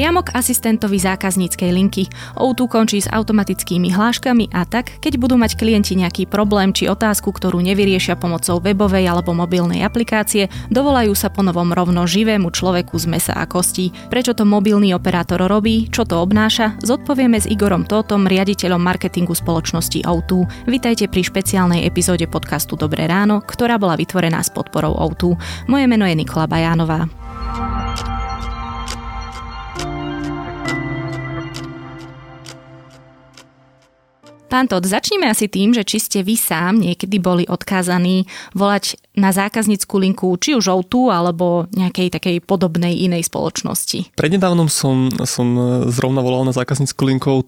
Priamo k asistentovi zákazníckej linky. O2 končí s automatickými hláškami a tak, keď budú mať klienti nejaký problém či otázku, ktorú nevyriešia pomocou webovej alebo mobilnej aplikácie, dovolajú sa po novom rovno živému človeku z mesa a kostí. Prečo to mobilný operátor robí, čo to obnáša, zodpovieme s Igorom Tótom, riaditeľom marketingu spoločnosti O2. Vitajte pri špeciálnej epizóde podcastu Dobré ráno, ktorá bola vytvorená s podporou O2. Moje meno je Nikola Bajánová. Pán Todd, začneme asi tým, že či ste vy sám niekedy boli odkázaní volať na zákaznícku linku či už o alebo nejakej takej podobnej inej spoločnosti. Prednedávnom som, som zrovna volal na zákaznícku linku o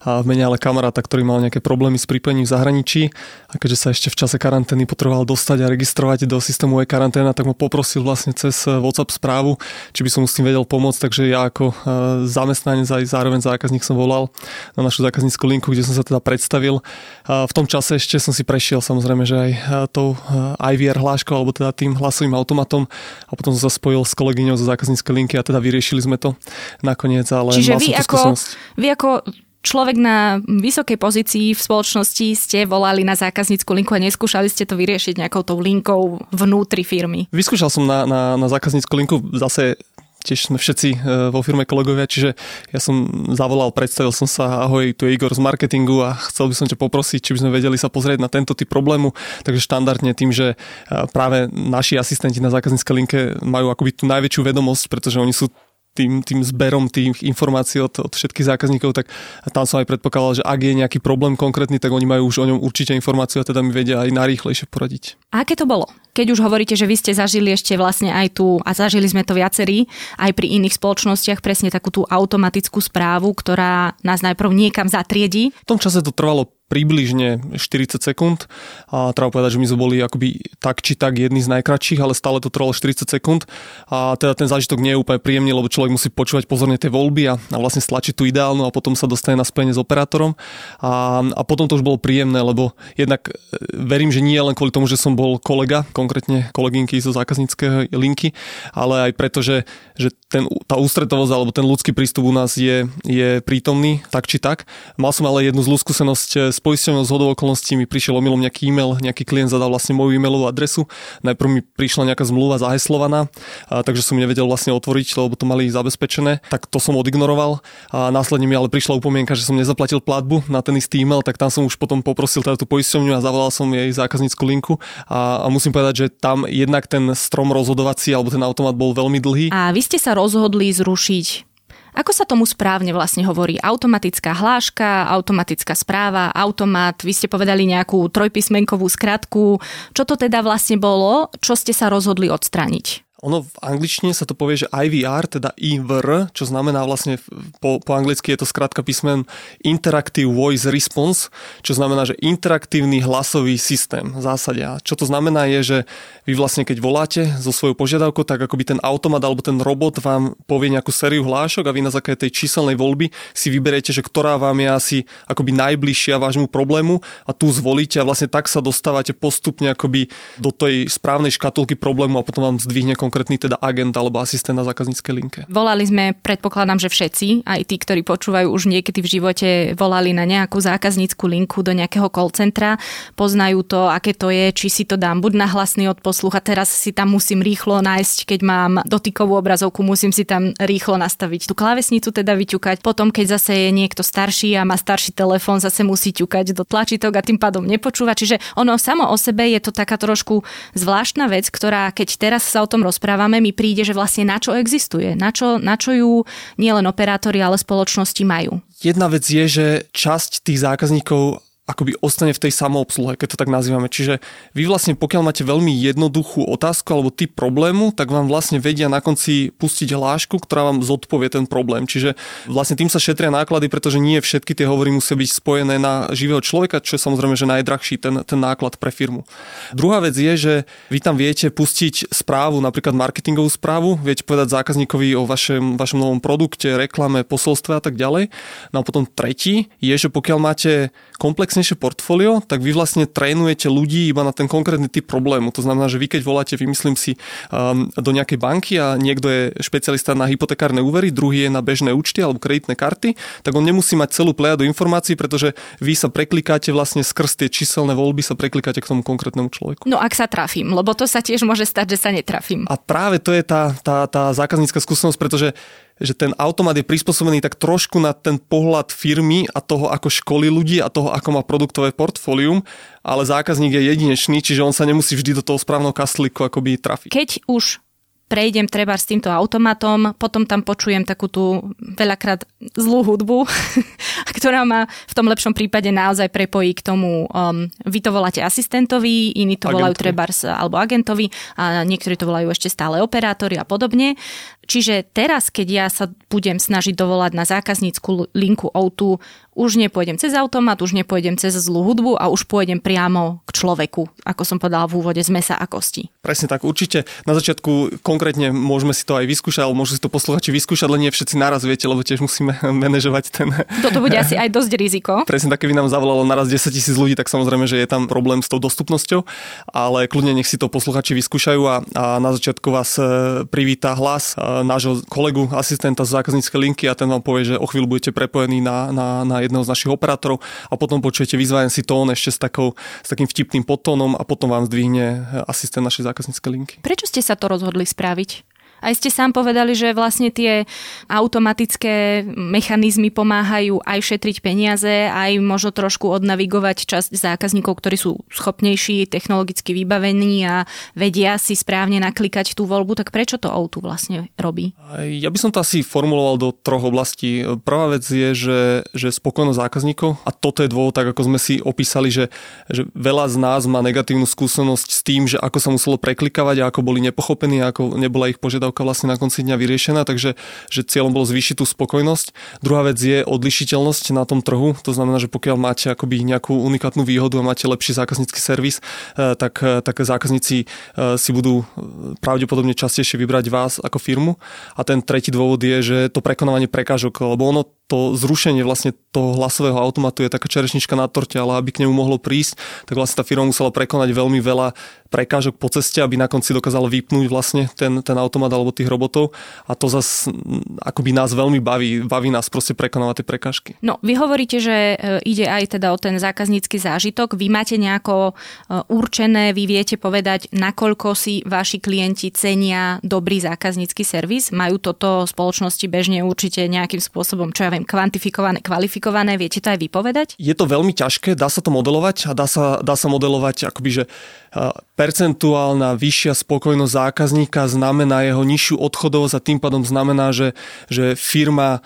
a v mene ale kamaráta, ktorý mal nejaké problémy s pripojením v zahraničí a keďže sa ešte v čase karantény potreboval dostať a registrovať do systému e-karanténa, tak ma poprosil vlastne cez WhatsApp správu, či by som mu s tým vedel pomôcť, takže ja ako e, zamestnanec aj zároveň zákazník som volal na našu zákaznícku linku, kde som sa teda predstavil. V tom čase ešte som si prešiel samozrejme, že aj tou IVR hláškou alebo teda tým hlasovým automatom a potom som sa spojil s kolegyňou zo zákazníckej linky a teda vyriešili sme to nakoniec, ale Čiže mal vy som ako, vy ako človek na vysokej pozícii v spoločnosti ste volali na zákaznícku linku a neskúšali ste to vyriešiť nejakou tou linkou vnútri firmy? Vyskúšal som na, na, na zákaznícku linku zase tiež sme všetci e, vo firme kolegovia, čiže ja som zavolal, predstavil som sa, ahoj, tu je Igor z marketingu a chcel by som ťa poprosiť, či by sme vedeli sa pozrieť na tento typ problému. Takže štandardne tým, že e, práve naši asistenti na zákazníckej linke majú akoby tú najväčšiu vedomosť, pretože oni sú tým, tým zberom tých informácií od, od všetkých zákazníkov, tak tam som aj predpokladal, že ak je nejaký problém konkrétny, tak oni majú už o ňom určite informáciu a teda mi vedia aj najrýchlejšie poradiť. A aké to bolo? Keď už hovoríte, že vy ste zažili ešte vlastne aj tu, a zažili sme to viacerí, aj pri iných spoločnostiach, presne takú tú automatickú správu, ktorá nás najprv niekam zatriedi. V tom čase to trvalo približne 40 sekúnd a treba povedať, že my sme boli akoby tak či tak jedni z najkračších, ale stále to trvalo 40 sekúnd a teda ten zážitok nie je úplne príjemný, lebo človek musí počúvať pozorne tie voľby a, a vlastne stlačiť tú ideálnu a potom sa dostane na spojenie s operátorom a, a potom to už bolo príjemné, lebo jednak e, verím, že nie len kvôli tomu, že som bol kolega, konkrétne kolegynky zo zákazníckej linky, ale aj preto, že, že ten, tá ústretovosť alebo ten ľudský prístup u nás je, je prítomný tak či tak. Mal som ale jednu zlú skúsenosť s s poisťovňou z hodou okolností mi prišiel omylom nejaký e-mail, nejaký klient zadal vlastne moju e-mailovú adresu. Najprv mi prišla nejaká zmluva zaheslovaná, a, takže som nevedel vlastne otvoriť, lebo to mali zabezpečené. Tak to som odignoroval a následne mi ale prišla upomienka, že som nezaplatil platbu na ten istý e-mail, tak tam som už potom poprosil teda tú poisťovňu a zavolal som jej zákaznícku linku a, a musím povedať, že tam jednak ten strom rozhodovací alebo ten automat bol veľmi dlhý. A vy ste sa rozhodli zrušiť ako sa tomu správne vlastne hovorí? Automatická hláška, automatická správa, automat, vy ste povedali nejakú trojpísmenkovú skratku. Čo to teda vlastne bolo? Čo ste sa rozhodli odstrániť? Ono v angličtine sa to povie, že IVR, teda IVR, čo znamená vlastne po, po anglicky je to skrátka písmen Interactive Voice Response, čo znamená, že interaktívny hlasový systém v zásade. A čo to znamená je, že vy vlastne keď voláte so svojou požiadavkou, tak akoby ten automat alebo ten robot vám povie nejakú sériu hlášok a vy na základe tej číselnej voľby si vyberiete, že ktorá vám je asi akoby najbližšia vášmu problému a tu zvolíte a vlastne tak sa dostávate postupne akoby do tej správnej škatulky problému a potom vám zdvihne konkrétny teda agent alebo asistent na zákazníckej linke. Volali sme, predpokladám, že všetci, aj tí, ktorí počúvajú už niekedy v živote, volali na nejakú zákaznícku linku do nejakého call centra, poznajú to, aké to je, či si to dám buď na hlasný odposluch a teraz si tam musím rýchlo nájsť, keď mám dotykovú obrazovku, musím si tam rýchlo nastaviť tú klávesnicu teda vyťukať. Potom, keď zase je niekto starší a má starší telefón, zase musí ťukať do tlačítok a tým pádom nepočúva. Čiže ono samo o sebe je to taká trošku zvláštna vec, ktorá keď teraz sa o tom roz rozprávame, mi príde, že vlastne na čo existuje, na čo, na čo ju nielen operátori, ale spoločnosti majú. Jedna vec je, že časť tých zákazníkov akoby ostane v tej samoobsluhe, keď to tak nazývame. Čiže vy vlastne, pokiaľ máte veľmi jednoduchú otázku alebo typ problému, tak vám vlastne vedia na konci pustiť hlášku, ktorá vám zodpovie ten problém. Čiže vlastne tým sa šetria náklady, pretože nie všetky tie hovory musia byť spojené na živého človeka, čo je samozrejme že najdrahší ten, ten náklad pre firmu. Druhá vec je, že vy tam viete pustiť správu, napríklad marketingovú správu, viete povedať zákazníkovi o vašem, vašom novom produkte, reklame, posolstve a tak ďalej. No a potom tretí je, že pokiaľ máte komplexne komplexnejšie portfólio, tak vy vlastne trénujete ľudí iba na ten konkrétny typ problému. To znamená, že vy keď voláte, vymyslím si, um, do nejakej banky a niekto je špecialista na hypotekárne úvery, druhý je na bežné účty alebo kreditné karty, tak on nemusí mať celú plejadu informácií, pretože vy sa preklikáte vlastne skrz tie číselné voľby, sa preklikáte k tomu konkrétnemu človeku. No ak sa trafím, lebo to sa tiež môže stať, že sa netrafím. A práve to je tá, tá, tá zákaznícka skúsenosť, pretože že ten automat je prispôsobený tak trošku na ten pohľad firmy a toho, ako školí ľudí a toho, ako má produktové portfólium, ale zákazník je jedinečný, čiže on sa nemusí vždy do toho správneho kastlíku akoby trafiť. Keď už prejdem treba s týmto automatom, potom tam počujem takú tú veľakrát zlú hudbu, ktorá ma v tom lepšom prípade naozaj prepojí k tomu, um, vy to voláte asistentovi, iní to agentovi. volajú trebárs alebo agentovi a niektorí to volajú ešte stále operátori a podobne. Čiže teraz, keď ja sa budem snažiť dovolať na zákaznícku linku O2, už nepôjdem cez automat, už nepôjdem cez zlú hudbu a už pôjdem priamo k človeku, ako som povedala v úvode, z mesa a kosti. Presne tak, určite. Na začiatku konkrétne môžeme si to aj vyskúšať, alebo môžu si to posluchači vyskúšať, len nie všetci naraz viete, lebo tiež musíme manažovať ten... Toto bude asi aj dosť riziko. Presne tak, keby nám zavolalo naraz 10 tisíc ľudí, tak samozrejme, že je tam problém s tou dostupnosťou, ale kľudne nech si to posluchači vyskúšajú a, a na začiatku vás e, privíta hlas e, nášho kolegu, asistenta z zákazníckej linky a ten vám povie, že o chvíľu budete prepojení na, na, na jedného z našich operátorov a potom počujete vyzvajen si tón ešte s, takou, s takým vtipným podtónom a potom vám zdvihne asistent našej zákazníckej linky. Prečo ste sa to rozhodli spraviť? Aj ste sám povedali, že vlastne tie automatické mechanizmy pomáhajú aj šetriť peniaze, aj možno trošku odnavigovať časť zákazníkov, ktorí sú schopnejší, technologicky vybavení a vedia si správne naklikať tú voľbu. Tak prečo to Outu vlastne robí? Ja by som to asi formuloval do troch oblastí. Prvá vec je, že, že spokojnosť zákazníkov a toto je dôvod, tak ako sme si opísali, že, že veľa z nás má negatívnu skúsenosť s tým, že ako sa muselo preklikávať a ako boli nepochopení, ako nebola ich požiadavka požiadavka vlastne na konci dňa vyriešená, takže že cieľom bolo zvýšiť tú spokojnosť. Druhá vec je odlišiteľnosť na tom trhu, to znamená, že pokiaľ máte akoby nejakú unikátnu výhodu a máte lepší zákaznícky servis, eh, tak, eh, tak zákazníci eh, si budú pravdepodobne častejšie vybrať vás ako firmu. A ten tretí dôvod je, že to prekonávanie prekážok, lebo ono to zrušenie vlastne toho hlasového automatu je taká čerešnička na torte, ale aby k nemu mohlo prísť, tak vlastne tá firma musela prekonať veľmi veľa prekážok po ceste, aby na konci dokázala vypnúť vlastne ten, ten automat alebo tých robotov a to zase akoby nás veľmi baví, baví nás proste prekonávať tie prekážky. No, vy hovoríte, že e, ide aj teda o ten zákaznícky zážitok. Vy máte nejako e, určené, vy viete povedať, nakoľko si vaši klienti cenia dobrý zákaznícky servis? Majú toto spoločnosti bežne určite nejakým spôsobom, čo ja viem, neviem, kvantifikované, kvalifikované, viete to aj vypovedať? Je to veľmi ťažké, dá sa to modelovať a dá sa, dá sa modelovať akoby, že percentuálna vyššia spokojnosť zákazníka znamená jeho nižšiu odchodovosť a tým pádom znamená, že, že firma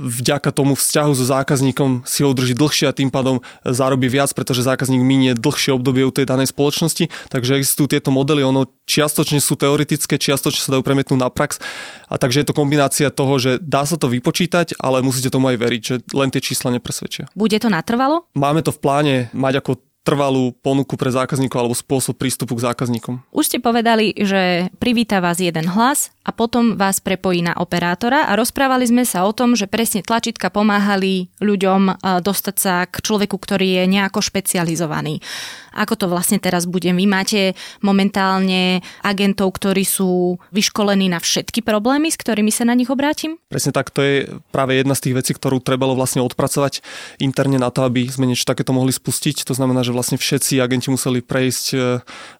vďaka tomu vzťahu so zákazníkom si ho udrží dlhšie a tým pádom zarobí viac, pretože zákazník minie dlhšie obdobie u tej danej spoločnosti. Takže existujú tieto modely, ono čiastočne sú teoretické, čiastočne sa dajú premietnúť na prax. A takže je to kombinácia toho, že dá sa to vypočítať, ale musíte tomu aj veriť, že len tie čísla nepresvedčia. Bude to natrvalo? Máme to v pláne mať ako trvalú ponuku pre zákazníkov alebo spôsob prístupu k zákazníkom. Už ste povedali, že privíta vás jeden hlas a potom vás prepojí na operátora a rozprávali sme sa o tom, že presne tlačítka pomáhali ľuďom dostať sa k človeku, ktorý je nejako špecializovaný. Ako to vlastne teraz bude? Vy máte momentálne agentov, ktorí sú vyškolení na všetky problémy, s ktorými sa na nich obrátim? Presne tak, to je práve jedna z tých vecí, ktorú trebalo vlastne odpracovať interne na to, aby sme niečo takéto mohli spustiť. To znamená, že vlastne všetci agenti museli prejsť e,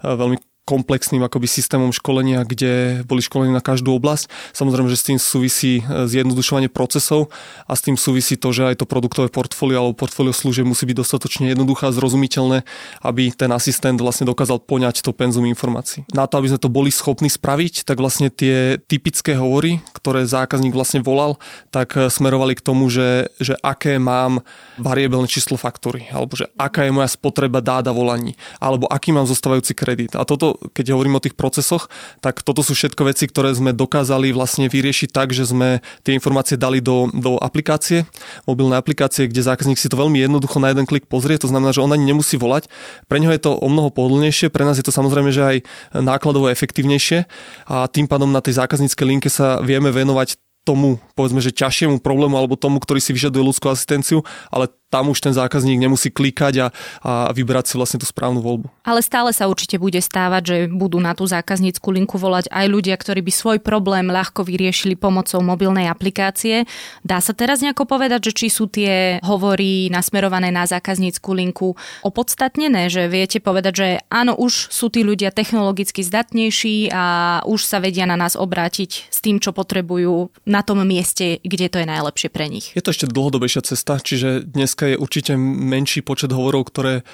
veľmi komplexným akoby systémom školenia, kde boli školení na každú oblasť. Samozrejme, že s tým súvisí e, zjednodušovanie procesov a s tým súvisí to, že aj to produktové portfólio alebo portfólio služieb musí byť dostatočne jednoduché a zrozumiteľné, aby ten asistent vlastne dokázal poňať to penzum informácií. Na to, aby sme to boli schopní spraviť, tak vlastne tie typické hovory, ktoré zákazník vlastne volal, tak e, smerovali k tomu, že, že aké mám variabilné číslo faktúry, alebo že aká je moja spotreba dáda volaní, alebo aký mám zostávajúci kredit. A toto keď hovorím o tých procesoch, tak toto sú všetko veci, ktoré sme dokázali vlastne vyriešiť tak, že sme tie informácie dali do, do aplikácie, mobilnej aplikácie, kde zákazník si to veľmi jednoducho na jeden klik pozrie, to znamená, že on ani nemusí volať. Pre neho je to o mnoho pohodlnejšie, pre nás je to samozrejme, že aj nákladovo efektívnejšie a tým pádom na tej zákazníckej linke sa vieme venovať tomu, povedzme, že ťažšiemu problému alebo tomu, ktorý si vyžaduje ľudskú asistenciu, ale tam už ten zákazník nemusí klikať a, a vybrať si vlastne tú správnu voľbu. Ale stále sa určite bude stávať, že budú na tú zákaznícku linku volať aj ľudia, ktorí by svoj problém ľahko vyriešili pomocou mobilnej aplikácie. Dá sa teraz nejako povedať, že či sú tie hovory nasmerované na zákaznícku linku opodstatnené, že viete povedať, že áno, už sú tí ľudia technologicky zdatnejší a už sa vedia na nás obrátiť s tým, čo potrebujú na tom mieste, kde to je najlepšie pre nich. Je to ešte dlhodobejšia cesta, čiže dnes dneska je určite menší počet hovorov, ktoré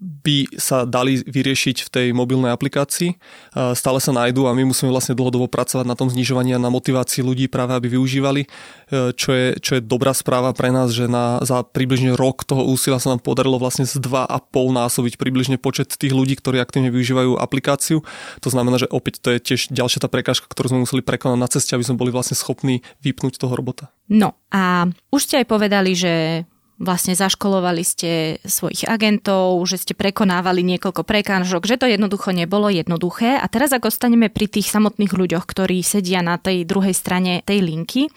by sa dali vyriešiť v tej mobilnej aplikácii. Stále sa nájdú a my musíme vlastne dlhodobo pracovať na tom znižovaní a na motivácii ľudí práve, aby využívali, e, čo je, čo je dobrá správa pre nás, že na, za približne rok toho úsilia sa nám podarilo vlastne z 2,5 násobiť približne počet tých ľudí, ktorí aktívne využívajú aplikáciu. To znamená, že opäť to je tiež ďalšia tá prekážka, ktorú sme museli prekonať na ceste, aby sme boli vlastne schopní vypnúť toho robota. No a už ste aj povedali, že vlastne zaškolovali ste svojich agentov, že ste prekonávali niekoľko prekážok, že to jednoducho nebolo jednoduché. A teraz ak ostaneme pri tých samotných ľuďoch, ktorí sedia na tej druhej strane tej linky,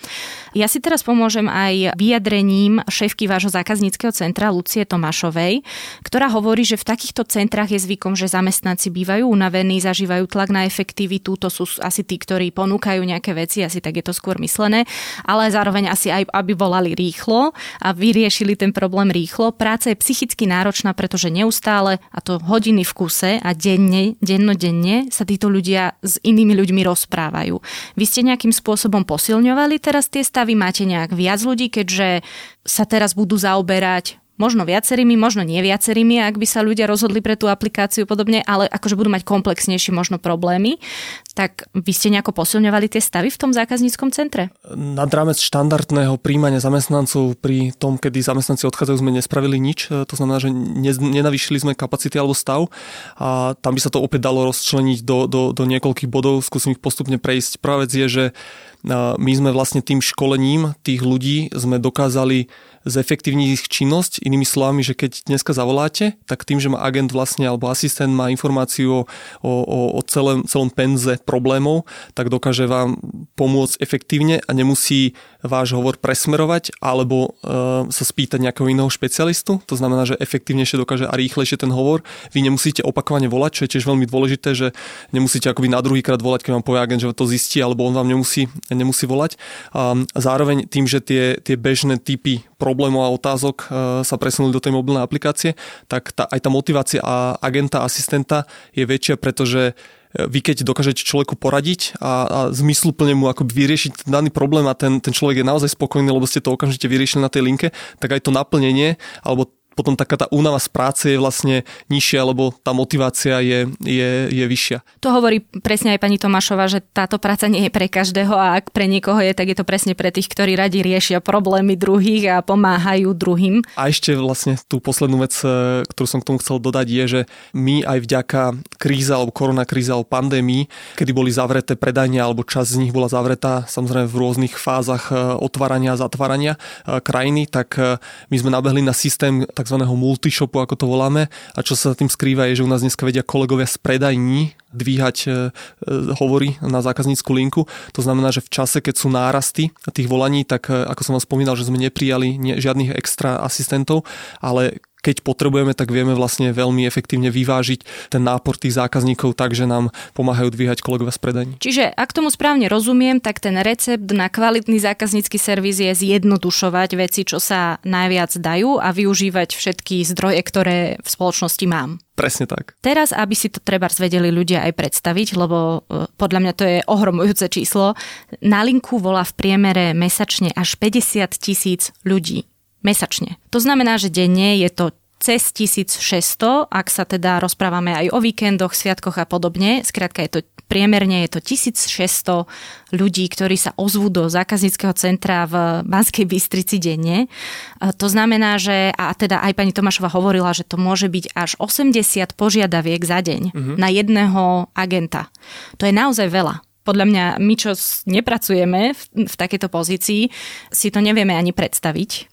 ja si teraz pomôžem aj vyjadrením šéfky vášho zákazníckého centra Lucie Tomášovej, ktorá hovorí, že v takýchto centrách je zvykom, že zamestnanci bývajú unavení, zažívajú tlak na efektivitu, to sú asi tí, ktorí ponúkajú nejaké veci, asi tak je to skôr myslené, ale zároveň asi aj, aby volali rýchlo a vyriešili vyriešili ten problém rýchlo. Práca je psychicky náročná, pretože neustále, a to hodiny v kuse a denne, dennodenne sa títo ľudia s inými ľuďmi rozprávajú. Vy ste nejakým spôsobom posilňovali teraz tie stavy? Máte nejak viac ľudí, keďže sa teraz budú zaoberať možno viacerými, možno nie viacerými, ak by sa ľudia rozhodli pre tú aplikáciu podobne, ale akože budú mať komplexnejšie možno problémy, tak vy ste nejako posilňovali tie stavy v tom zákazníckom centre? Nad rámec štandardného príjmania zamestnancov pri tom, kedy zamestnanci odchádzajú, sme nespravili nič. To znamená, že nenavýšili sme kapacity alebo stav a tam by sa to opäť dalo rozčleniť do, do, do niekoľkých bodov. Skúsim ich postupne prejsť. Prvá vec je, že my sme vlastne tým školením tých ľudí sme dokázali zefektívniť ich činnosť. Inými slovami, že keď dneska zavoláte, tak tým, že má agent vlastne alebo asistent má informáciu o, o, o celém, celom penze problémov, tak dokáže vám pomôcť efektívne a nemusí váš hovor presmerovať alebo e, sa spýtať nejakého iného špecialistu. To znamená, že efektívnejšie dokáže a rýchlejšie ten hovor. Vy nemusíte opakovane volať, čo je tiež veľmi dôležité, že nemusíte akoby na druhý krát volať, keď vám povie agent, že to zistí, alebo on vám nemusí, nemusí volať. Zároveň tým, že tie, tie bežné typy problémov a otázok e, sa presunuli do tej mobilnej aplikácie, tak tá, aj tá motivácia a agenta, asistenta je väčšia, pretože vy keď dokážete človeku poradiť a, a zmysluplne mu akoby vyriešiť daný problém a ten, ten človek je naozaj spokojný, lebo ste to okamžite vyriešili na tej linke, tak aj to naplnenie alebo potom taká tá únava z práce je vlastne nižšia, lebo tá motivácia je, je, je vyššia. To hovorí presne aj pani Tomášova, že táto práca nie je pre každého a ak pre niekoho je, tak je to presne pre tých, ktorí radi riešia problémy druhých a pomáhajú druhým. A ešte vlastne tú poslednú vec, e, ktorú som k tomu chcel dodať, je, že my aj vďaka kríze alebo koronakríze alebo pandémii, kedy boli zavreté predania alebo časť z nich bola zavretá samozrejme v rôznych fázach e, otvárania a zatvárania e, krajiny, tak my sme nabehli na systém tzv. multishopu, ako to voláme. A čo sa tým skrýva je, že u nás dneska vedia kolegovia z predajní dvíhať e, e, hovory na zákaznícku linku. To znamená, že v čase, keď sú nárasty tých volaní, tak e, ako som vám spomínal, že sme neprijali žiadnych extra asistentov, ale keď potrebujeme, tak vieme vlastne veľmi efektívne vyvážiť ten nápor tých zákazníkov tak, že nám pomáhajú dvíhať kolegovia z predajní. Čiže ak tomu správne rozumiem, tak ten recept na kvalitný zákaznícky servis je zjednodušovať veci, čo sa najviac dajú a využívať všetky zdroje, ktoré v spoločnosti mám. Presne tak. Teraz, aby si to treba zvedeli ľudia aj predstaviť, lebo e, podľa mňa to je ohromujúce číslo, na linku volá v priemere mesačne až 50 tisíc ľudí mesačne. To znamená, že denne je to cez 1600, ak sa teda rozprávame aj o víkendoch, sviatkoch a podobne. Skrátka je to priemerne je to 1600 ľudí, ktorí sa ozvú do zákazníckého centra v Banskej Bystrici denne. To znamená, že, a teda aj pani Tomášova hovorila, že to môže byť až 80 požiadaviek za deň uh-huh. na jedného agenta. To je naozaj veľa podľa mňa my, čo nepracujeme v, v takejto pozícii, si to nevieme ani predstaviť.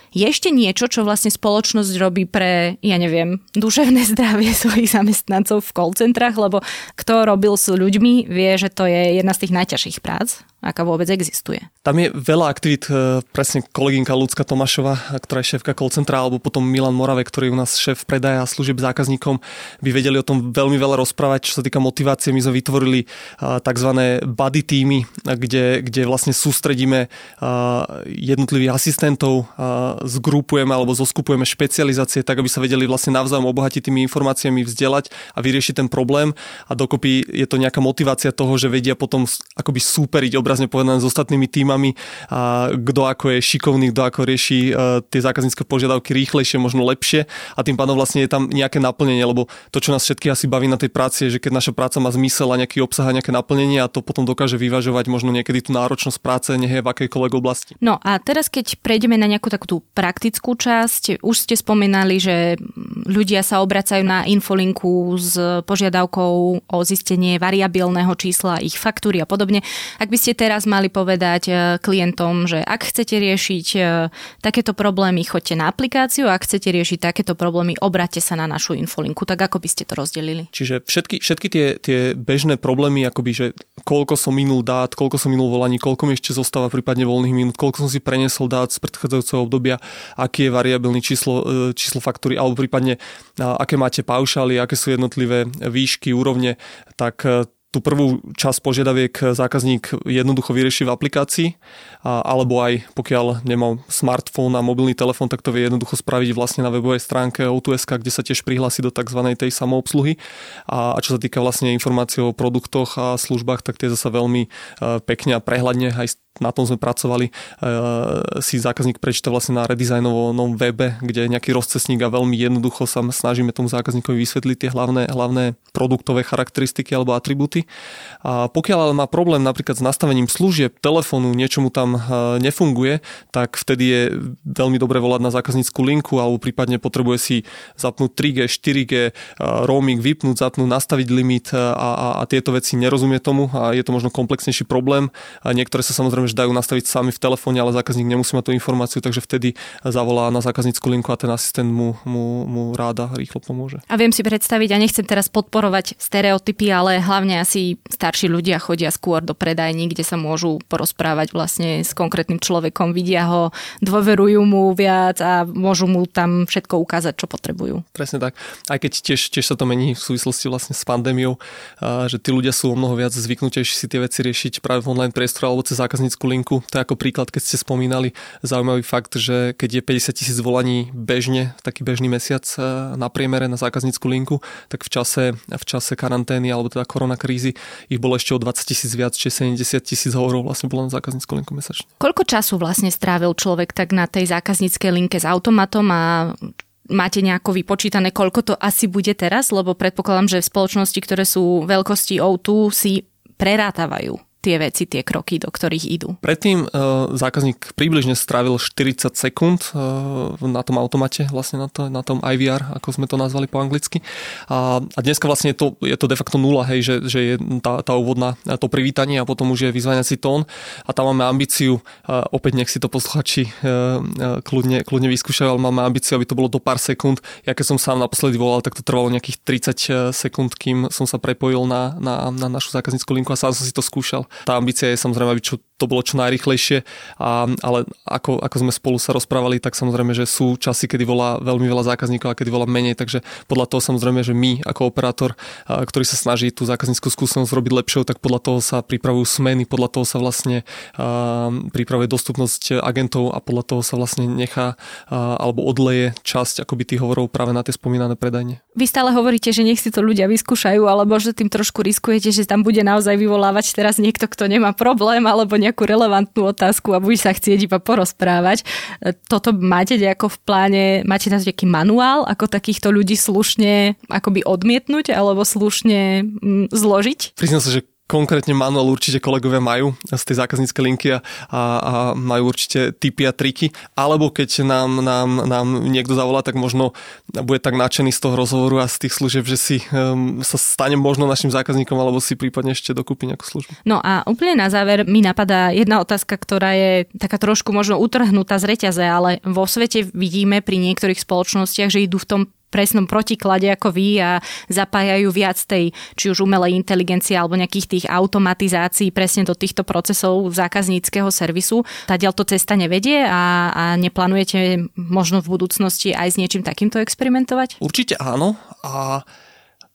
Je ešte niečo, čo vlastne spoločnosť robí pre, ja neviem, duševné zdravie svojich zamestnancov v call centrách, lebo kto robil s ľuďmi, vie, že to je jedna z tých najťažších prác aká vôbec existuje. Tam je veľa aktivít, e, presne kolegynka Lucka Tomášova, ktorá je šéfka call centra, alebo potom Milan Morave, ktorý je u nás šéf predaja a služieb zákazníkom, by vedeli o tom veľmi veľa rozprávať. Čo sa týka motivácie, my sme vytvorili e, tzv. buddy týmy, kde, kde vlastne sústredíme e, jednotlivých asistentov, zgrupujeme alebo zoskupujeme špecializácie, tak aby sa vedeli vlastne navzájom obohatiť tými informáciami, vzdelať a vyriešiť ten problém. A dokopy je to nejaká motivácia toho, že vedia potom akoby súperiť obrazne povedané s ostatnými týmami kto ako je šikovný, kto ako rieši uh, tie zákaznícke požiadavky rýchlejšie, možno lepšie a tým pádom vlastne je tam nejaké naplnenie, lebo to, čo nás všetky asi baví na tej práci, je, že keď naša práca má zmysel a nejaký obsah a nejaké naplnenie a to potom dokáže vyvažovať možno niekedy tú náročnosť práce, nech je v akejkoľvek oblasti. No a teraz keď prejdeme na nejakú takú tú praktickú časť, už ste spomínali, že ľudia sa obracajú na infolinku s požiadavkou o zistenie variabilného čísla ich faktúry a podobne. Ak by ste teraz mali povedať e, klientom, že ak chcete riešiť e, takéto problémy, choďte na aplikáciu, ak chcete riešiť takéto problémy, obráte sa na našu infolinku. Tak ako by ste to rozdelili? Čiže všetky, všetky tie, tie bežné problémy, akoby, že koľko som minul dát, koľko som minul volaní, koľko mi ešte zostáva prípadne voľných minút, koľko som si prenesol dát z predchádzajúceho obdobia, aký je variabilný číslo, e, číslo faktúry, alebo prípadne aké máte paušály, aké sú jednotlivé výšky, úrovne, tak tú prvú časť požiadaviek zákazník jednoducho vyrieši v aplikácii, alebo aj pokiaľ nemá smartfón a mobilný telefón, tak to vie jednoducho spraviť vlastne na webovej stránke O2SK, kde sa tiež prihlási do tzv. tej samoobsluhy. A, čo sa týka vlastne informácií o produktoch a službách, tak tie zase veľmi e, pekne a prehľadne aj na tom sme pracovali, e, si zákazník prečíta vlastne na redizajnovom webe, kde je nejaký rozcesník a veľmi jednoducho sa snažíme tomu zákazníkovi vysvetliť tie hlavné, hlavné produktové charakteristiky alebo atributy. A pokiaľ ale má problém napríklad s nastavením služieb, telefónu, niečo tam e, nefunguje, tak vtedy je veľmi dobre volať na zákaznícku linku alebo prípadne potrebuje si zapnúť 3G, 4G, e, roaming, vypnúť, zapnúť, nastaviť limit a, a, a tieto veci nerozumie tomu a je to možno komplexnejší problém. A niektoré sa samozrejme že dajú nastaviť sami v telefóne, ale zákazník nemusí mať tú informáciu, takže vtedy zavolá na zákaznícku linku a ten asistent mu, mu, mu ráda rýchlo pomôže. A viem si predstaviť, a nechcem teraz podporovať stereotypy, ale hlavne asi starší ľudia chodia skôr do predajní, kde sa môžu porozprávať vlastne s konkrétnym človekom, vidia ho, dôverujú mu viac a môžu mu tam všetko ukázať, čo potrebujú. Presne tak. Aj keď tiež, tiež sa to mení v súvislosti vlastne s pandémiou, že tí ľudia sú o mnoho viac zvyknutejší si tie veci riešiť práve v online priestore alebo cez zákaznícku telefonickú linku. To je ako príklad, keď ste spomínali zaujímavý fakt, že keď je 50 tisíc volaní bežne, taký bežný mesiac e, na priemere na zákaznícku linku, tak v čase, v čase karantény alebo teda koronakrízy ich bolo ešte o 20 tisíc viac, čiže 70 tisíc hovorov vlastne bolo na zákaznícku linku mesačne. Koľko času vlastne strávil človek tak na tej zákazníckej linke s automatom a máte nejako vypočítané, koľko to asi bude teraz? Lebo predpokladám, že v spoločnosti, ktoré sú veľkosti O2, si prerátavajú tie veci, tie kroky, do ktorých idú. Predtým uh, zákazník približne strávil 40 sekúnd uh, na tom automate, vlastne na, to, na tom IVR, ako sme to nazvali po anglicky. A, a dneska vlastne je to, je to de facto nula, hej, že, že je tá, tá úvodná, to privítanie a potom už je vyzvaniaci tón a tam máme ambíciu, uh, opäť nech si to posluchači uh, uh, kľudne, kľudne vyskúšajú, ale máme ambíciu, aby to bolo do pár sekúnd. Ja keď som sám naposledy volal, tak to trvalo nejakých 30 sekúnd, kým som sa prepojil na, na, na našu zákaznícku linku a sám som si to skúšal. Tá ambícia je samozrejme, aby čo, to bolo čo najrychlejšie, a, ale ako, ako sme spolu sa rozprávali, tak samozrejme, že sú časy, kedy volá veľmi veľa zákazníkov a kedy volá menej, takže podľa toho samozrejme, že my ako operátor, a, ktorý sa snaží tú zákazníckú skúsenosť robiť lepšou, tak podľa toho sa pripravujú smeny, podľa toho sa vlastne a, pripravuje dostupnosť agentov a podľa toho sa vlastne nechá a, alebo odleje časť akoby tých hovorov práve na tie spomínané predajne. Vy stále hovoríte, že nech si to ľudia vyskúšajú, alebo že tým trošku riskujete, že tam bude naozaj vyvolávať teraz niekto, kto nemá problém, alebo nejakú relevantnú otázku a bude sa chcieť iba porozprávať. Toto máte nejako v pláne, máte na nejaký manuál, ako takýchto ľudí slušne akoby odmietnúť alebo slušne mm, zložiť? Priznám sa, že konkrétne manuál určite kolegovia majú z tej zákazníckej linky a, a, majú určite tipy a triky, alebo keď nám, nám, nám niekto zavolá, tak možno bude tak nadšený z toho rozhovoru a z tých služieb, že si um, sa stane možno našim zákazníkom alebo si prípadne ešte dokúpi nejakú službu. No a úplne na záver mi napadá jedna otázka, ktorá je taká trošku možno utrhnutá z reťaze, ale vo svete vidíme pri niektorých spoločnostiach, že idú v tom presnom protiklade ako vy a zapájajú viac tej či už umelej inteligencie alebo nejakých tých automatizácií presne do týchto procesov zákazníckého servisu. Tadiaľ to cesta nevedie a, a neplánujete možno v budúcnosti aj s niečím takýmto experimentovať? Určite áno a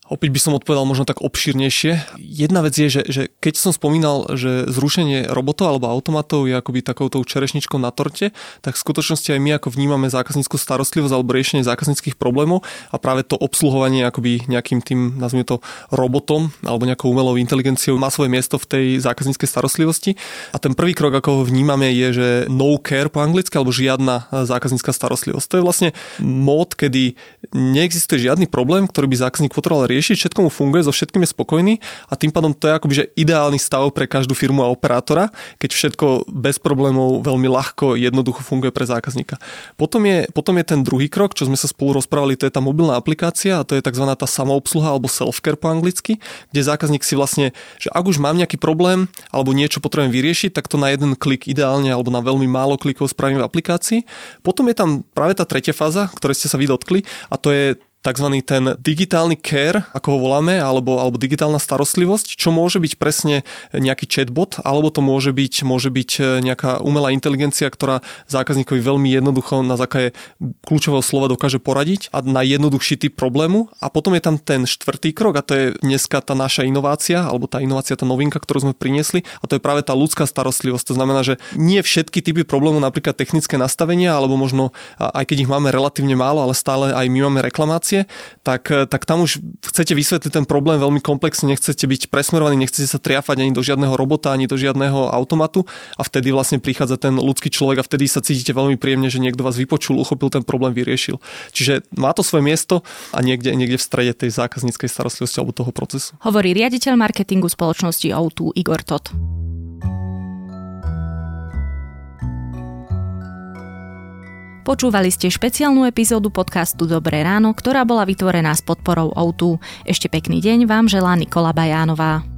Opäť by som odpovedal možno tak obšírnejšie. Jedna vec je, že, že keď som spomínal, že zrušenie robotov alebo automatov je akoby takouto čerešničkou na torte, tak v skutočnosti aj my ako vnímame zákazníckú starostlivosť alebo riešenie zákazníckých problémov a práve to obsluhovanie akoby nejakým tým, nazvime to, robotom alebo nejakou umelou inteligenciou má svoje miesto v tej zákazníckej starostlivosti. A ten prvý krok, ako ho vnímame, je, že no care po anglicky alebo žiadna zákaznícka starostlivosť. To je vlastne mód, kedy neexistuje žiadny problém, ktorý by zákazník potreboval všetko mu funguje, so všetkým je spokojný a tým pádom to je akoby že ideálny stav pre každú firmu a operátora, keď všetko bez problémov veľmi ľahko, jednoducho funguje pre zákazníka. Potom je, potom je ten druhý krok, čo sme sa spolu rozprávali, to je tá mobilná aplikácia a to je tzv. tá samoobsluha alebo self-care po anglicky, kde zákazník si vlastne, že ak už mám nejaký problém alebo niečo potrebujem vyriešiť, tak to na jeden klik ideálne alebo na veľmi málo klikov spravím v aplikácii. Potom je tam práve tá tretia fáza, ktoré ste sa vy dotkli a to je tzv. ten digitálny care, ako ho voláme, alebo, alebo digitálna starostlivosť, čo môže byť presne nejaký chatbot, alebo to môže byť, môže byť e, nejaká umelá inteligencia, ktorá zákazníkovi veľmi jednoducho na základe kľúčového slova dokáže poradiť a na jednoduchší typ problému. A potom je tam ten štvrtý krok a to je dneska tá naša inovácia, alebo tá inovácia, tá novinka, ktorú sme priniesli a to je práve tá ľudská starostlivosť. To znamená, že nie všetky typy problémov, napríklad technické nastavenia, alebo možno aj keď ich máme relatívne málo, ale stále aj my máme reklamácie, situácie, tak, eh, tak tam už chcete vysvetliť ten problém veľmi komplexne, nechcete byť presmerovaní, nechcete sa triafať ani do žiadneho robota, ani do žiadneho automatu a vtedy vlastne prichádza ten ľudský človek a vtedy sa cítite veľmi príjemne, že niekto vás vypočul, uchopil ten problém, vyriešil. Čiže má to svoje miesto a niekde, niekde v strede tej zákazníckej starostlivosti alebo toho procesu. Hovorí riaditeľ marketingu spoločnosti O2 Igor Tot. Počúvali ste špeciálnu epizódu podcastu Dobré ráno, ktorá bola vytvorená s podporou O2. Ešte pekný deň vám želá Nikola Bajánová.